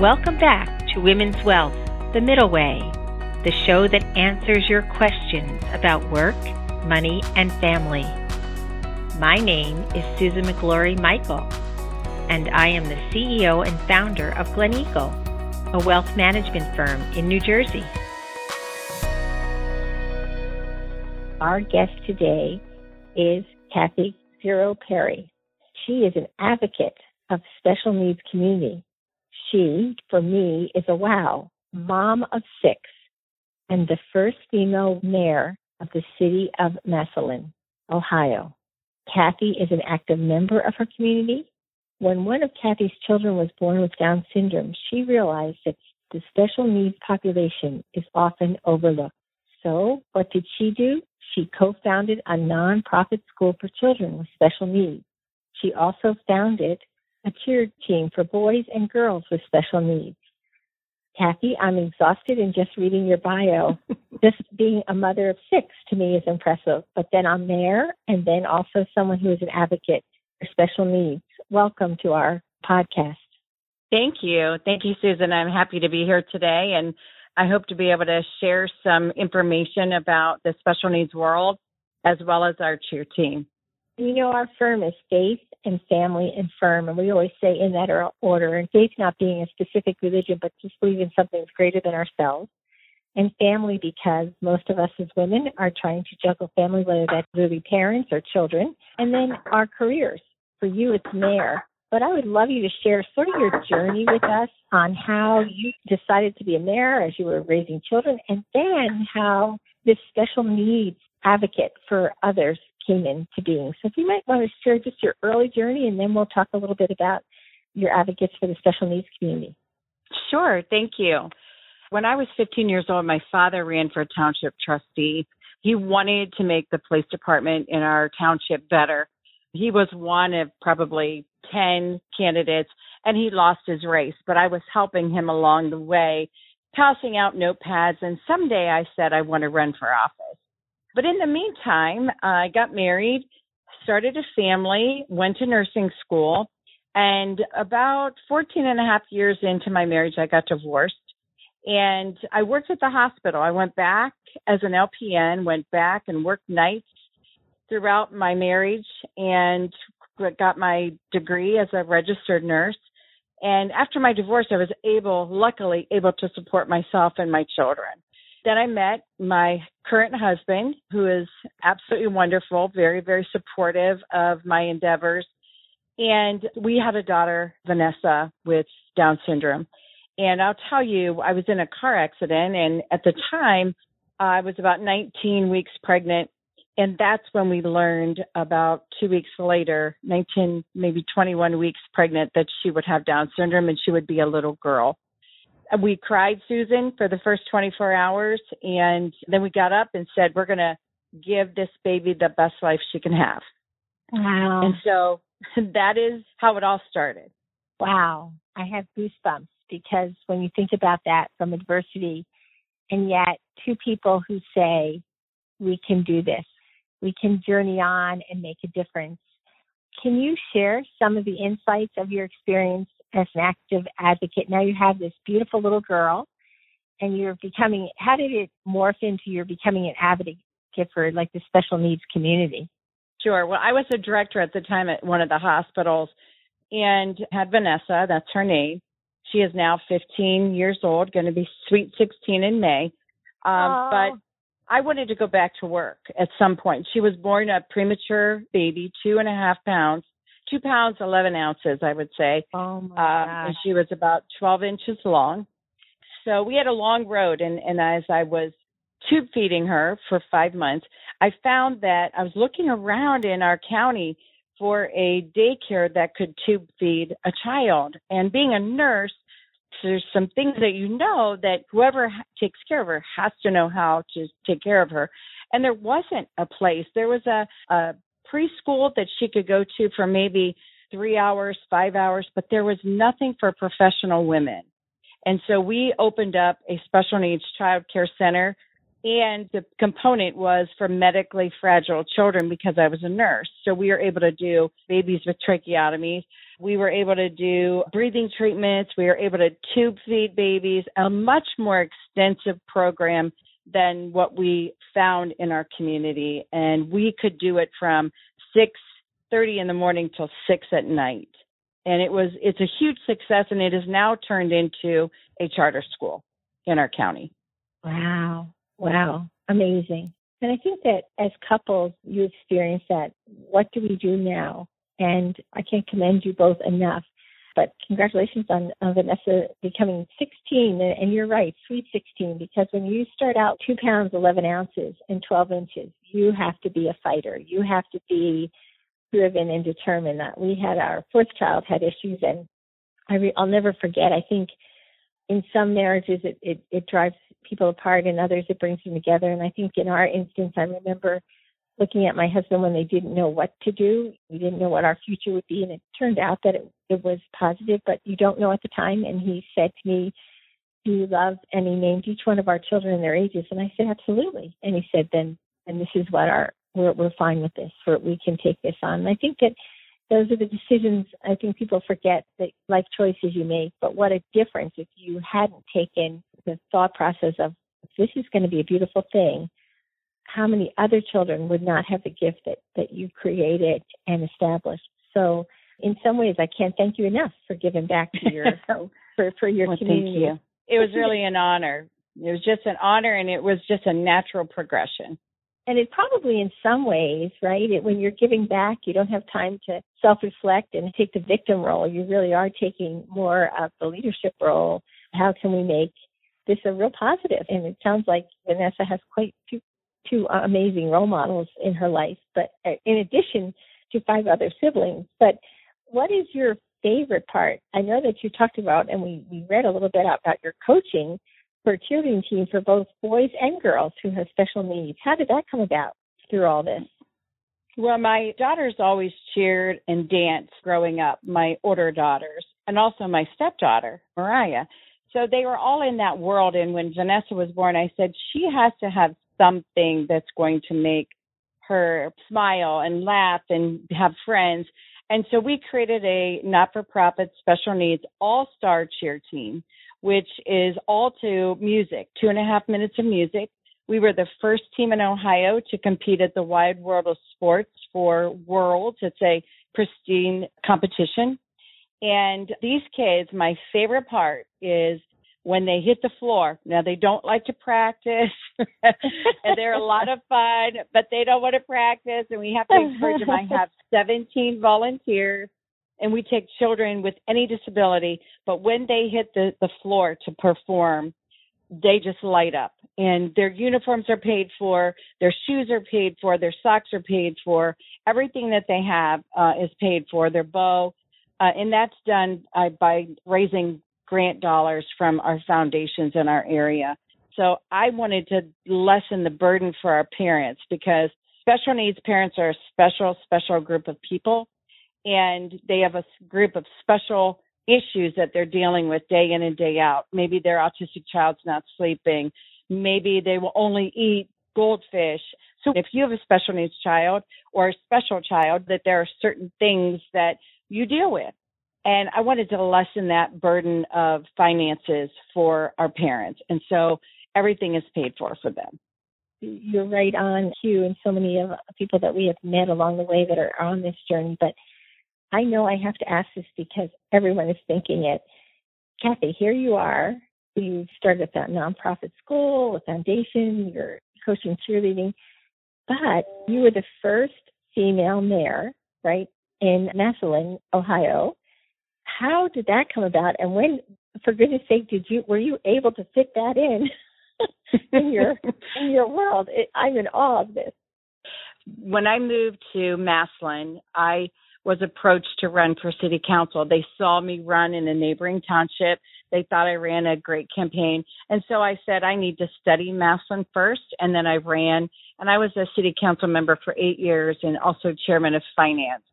Welcome back to Women's Wealth, The Middle Way, the show that answers your questions about work, money, and family. My name is Susan McGlory Michael, and I am the CEO and founder of Glen Eagle, a wealth management firm in New Jersey. Our guest today is Kathy Zero Perry. She is an advocate of special needs community she, for me, is a wow, mom of six, and the first female mayor of the city of Massillon, Ohio. Kathy is an active member of her community. When one of Kathy's children was born with Down syndrome, she realized that the special needs population is often overlooked. So, what did she do? She co founded a nonprofit school for children with special needs. She also founded a cheer team for boys and girls with special needs. Kathy, I'm exhausted in just reading your bio. just being a mother of six to me is impressive, but then I'm there and then also someone who is an advocate for special needs. Welcome to our podcast. Thank you. Thank you, Susan. I'm happy to be here today and I hope to be able to share some information about the special needs world as well as our cheer team. You know, our firm is faith and family and firm, and we always say in that order. And faith not being a specific religion, but just believing something greater than ourselves. And family because most of us as women are trying to juggle family, whether that's really parents or children, and then our careers. For you, it's mayor. But I would love you to share sort of your journey with us on how you decided to be a mayor as you were raising children, and then how this special needs advocate for others came into being. So if you might want to share just your early journey, and then we'll talk a little bit about your advocates for the special needs community. Sure, thank you. When I was 15 years old, my father ran for township trustee. He wanted to make the police department in our township better. He was one of probably 10 candidates and he lost his race, but I was helping him along the way, passing out notepads. And someday I said, I want to run for office. But in the meantime, I got married, started a family, went to nursing school, and about 14 and a half years into my marriage, I got divorced. And I worked at the hospital. I went back as an LPN, went back and worked nights throughout my marriage and got my degree as a registered nurse. And after my divorce, I was able, luckily, able to support myself and my children. Then I met my current husband, who is absolutely wonderful, very, very supportive of my endeavors. And we had a daughter, Vanessa, with Down syndrome. And I'll tell you, I was in a car accident, and at the time, I was about 19 weeks pregnant. And that's when we learned about two weeks later, 19, maybe 21 weeks pregnant, that she would have Down syndrome and she would be a little girl we cried Susan for the first 24 hours and then we got up and said we're going to give this baby the best life she can have. Wow. And so that is how it all started. Wow. I have goosebumps because when you think about that from adversity and yet two people who say we can do this. We can journey on and make a difference. Can you share some of the insights of your experience as an active advocate. Now you have this beautiful little girl and you're becoming, how did it morph into your becoming an advocate for like the special needs community? Sure. Well, I was a director at the time at one of the hospitals and had Vanessa, that's her name. She is now 15 years old, going to be sweet 16 in May. Um, but I wanted to go back to work at some point. She was born a premature baby, two and a half pounds two pounds eleven ounces, I would say. Oh my uh, And she was about twelve inches long. So we had a long road, and and as I was tube feeding her for five months, I found that I was looking around in our county for a daycare that could tube feed a child. And being a nurse, there's some things that you know that whoever takes care of her has to know how to take care of her. And there wasn't a place. There was a, a preschool that she could go to for maybe three hours, five hours, but there was nothing for professional women. And so we opened up a special needs child care center And the component was for medically fragile children because I was a nurse. So we were able to do babies with tracheotomies. We were able to do breathing treatments. We were able to tube feed babies, a much more extensive program than what we found in our community. And we could do it from 6:30 in the morning till 6 at night. And it was it's a huge success and it has now turned into a charter school in our county. Wow. Wow. Amazing. And I think that as couples, you experience that. What do we do now? And I can't commend you both enough. But congratulations on, on Vanessa becoming 16. And you're right, sweet 16, because when you start out two pounds, 11 ounces, and 12 inches, you have to be a fighter. You have to be driven and determined. That we had our fourth child had issues, and I re- I'll never forget. I think in some marriages it, it, it drives people apart, and others it brings them together. And I think in our instance, I remember looking at my husband when they didn't know what to do. We didn't know what our future would be, and it turned out that it, it was positive, but you don't know at the time. And he said to me, "Do you love?" And he named each one of our children and their ages, and I said, "Absolutely." And he said, "Then, and this is what our we're we're fine with this. For we can take this on." And I think that those are the decisions I think people forget that life choices you make, but what a difference if you hadn't taken the thought process of this is going to be a beautiful thing. How many other children would not have the gift that, that you created and established? So in some ways I can't thank you enough for giving back to your for, for your well, community. Thank you. It was really an honor. It was just an honor and it was just a natural progression and it probably in some ways right it, when you're giving back you don't have time to self reflect and take the victim role you really are taking more of the leadership role how can we make this a real positive? positive and it sounds like vanessa has quite two two amazing role models in her life but uh, in addition to five other siblings but what is your favorite part i know that you talked about and we we read a little bit about your coaching for cheerleading team for both boys and girls who have special needs. How did that come about through all this? Well, my daughters always cheered and danced growing up, my older daughters, and also my stepdaughter, Mariah. So they were all in that world. And when Vanessa was born, I said, she has to have something that's going to make her smile and laugh and have friends. And so we created a not for profit special needs all star cheer team which is all to music, two and a half minutes of music. We were the first team in Ohio to compete at the Wide World of Sports for Worlds. It's a pristine competition. And these kids, my favorite part is when they hit the floor. Now they don't like to practice and they're a lot of fun, but they don't want to practice and we have to encourage them. I have 17 volunteers and we take children with any disability, but when they hit the, the floor to perform, they just light up. And their uniforms are paid for, their shoes are paid for, their socks are paid for, everything that they have uh, is paid for, their bow. Uh, and that's done uh, by raising grant dollars from our foundations in our area. So I wanted to lessen the burden for our parents because special needs parents are a special, special group of people and they have a group of special issues that they're dealing with day in and day out. Maybe their autistic child's not sleeping. Maybe they will only eat goldfish. So if you have a special needs child or a special child, that there are certain things that you deal with. And I wanted to lessen that burden of finances for our parents. And so everything is paid for for them. You're right on cue, and so many of people that we have met along the way that are on this journey. But I know I have to ask this because everyone is thinking it. Kathy, here you are. You started that nonprofit school, a foundation, you're coaching cheerleading, but you were the first female mayor, right, in Massillon, Ohio. How did that come about? And when, for goodness sake, did you were you able to fit that in in your in your world? It, I'm in awe of this. When I moved to Massillon, I was approached to run for city council. They saw me run in a neighboring township. They thought I ran a great campaign. And so I said, I need to study Massillon first. And then I ran and I was a city council member for eight years and also chairman of finance.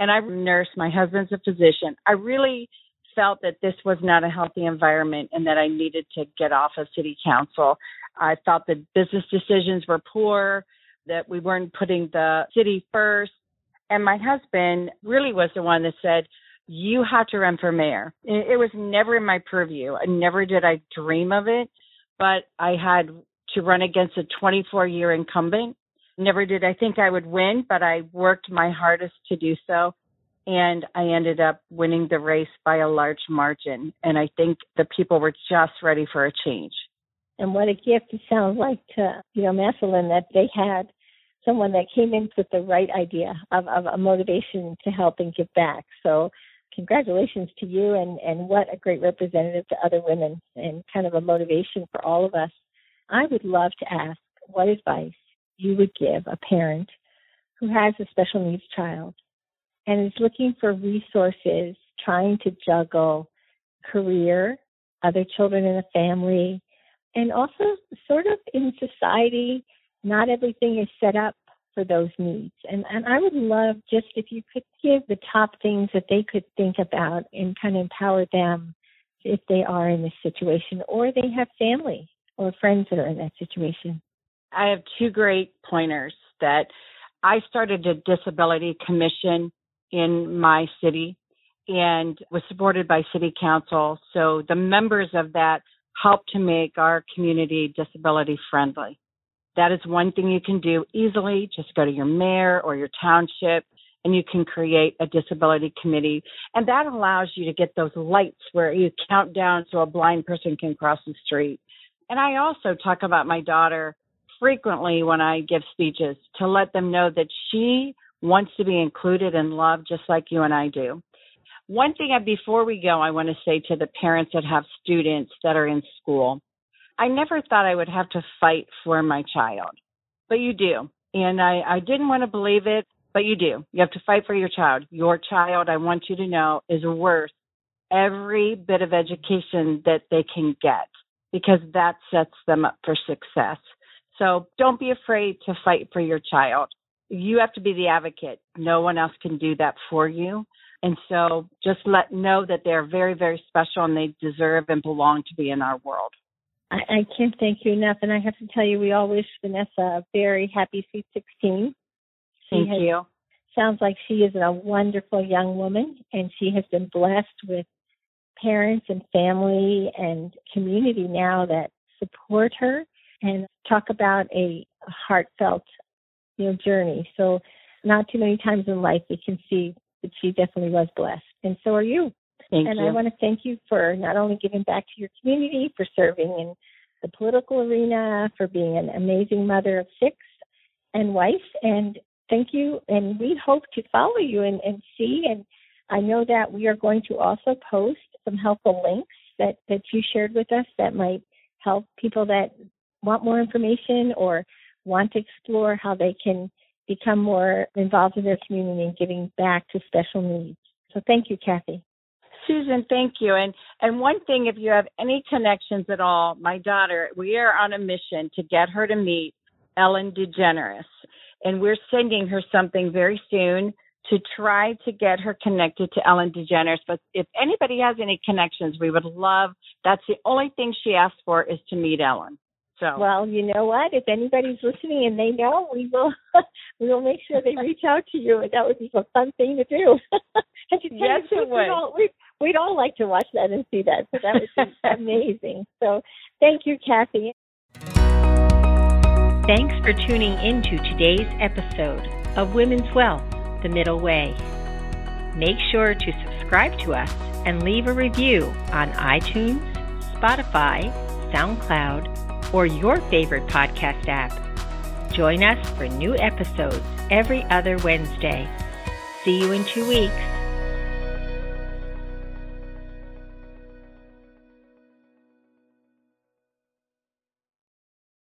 And I nurse. My husband's a physician. I really felt that this was not a healthy environment and that I needed to get off of city council. I thought the business decisions were poor, that we weren't putting the city first. And my husband really was the one that said, you have to run for mayor. It was never in my purview. Never did I dream of it, but I had to run against a 24 year incumbent. Never did I think I would win, but I worked my hardest to do so. And I ended up winning the race by a large margin. And I think the people were just ready for a change. And what a gift it sounds like to, you know, Massillon that they had someone that came in with the right idea of, of a motivation to help and give back. So congratulations to you and, and what a great representative to other women and kind of a motivation for all of us. I would love to ask what advice you would give a parent who has a special needs child and is looking for resources, trying to juggle career, other children in the family, and also sort of in society, not everything is set up for those needs. And and I would love just if you could give the top things that they could think about and kind of empower them if they are in this situation or they have family or friends that are in that situation. I have two great pointers that I started a disability commission in my city and was supported by city council. So the members of that help to make our community disability friendly. That is one thing you can do easily. Just go to your mayor or your township and you can create a disability committee. And that allows you to get those lights where you count down so a blind person can cross the street. And I also talk about my daughter frequently when I give speeches to let them know that she wants to be included and loved just like you and I do. One thing uh, before we go, I want to say to the parents that have students that are in school, I never thought I would have to fight for my child, but you do. And I, I didn't want to believe it, but you do. You have to fight for your child. Your child, I want you to know, is worth every bit of education that they can get because that sets them up for success. So don't be afraid to fight for your child. You have to be the advocate. No one else can do that for you. And so just let know that they're very, very special and they deserve and belong to be in our world. I, I can't thank you enough. And I have to tell you, we all wish Vanessa a very happy Sweet 16. Thank has, you. Sounds like she is a wonderful young woman and she has been blessed with parents and family and community now that support her and talk about a heartfelt you know journey so not too many times in life we can see that she definitely was blessed and so are you Thank and you. I want to thank you for not only giving back to your community, for serving in the political arena, for being an amazing mother of six and wife. And thank you. And we hope to follow you and, and see. And I know that we are going to also post some helpful links that, that you shared with us that might help people that want more information or want to explore how they can become more involved in their community and giving back to special needs. So thank you, Kathy. Susan, thank you. And and one thing, if you have any connections at all, my daughter, we are on a mission to get her to meet Ellen DeGeneres, and we're sending her something very soon to try to get her connected to Ellen DeGeneres. But if anybody has any connections, we would love. That's the only thing she asked for is to meet Ellen. So well, you know what? If anybody's listening and they know, we will we will make sure they reach out to you. That would be a fun thing to do. yes, it would. All, we, we'd all like to watch that and see that. So that would be amazing. So thank you, Kathy. Thanks for tuning in to today's episode of Women's Wealth, The Middle Way. Make sure to subscribe to us and leave a review on iTunes, Spotify, SoundCloud, or your favorite podcast app. Join us for new episodes every other Wednesday. See you in two weeks.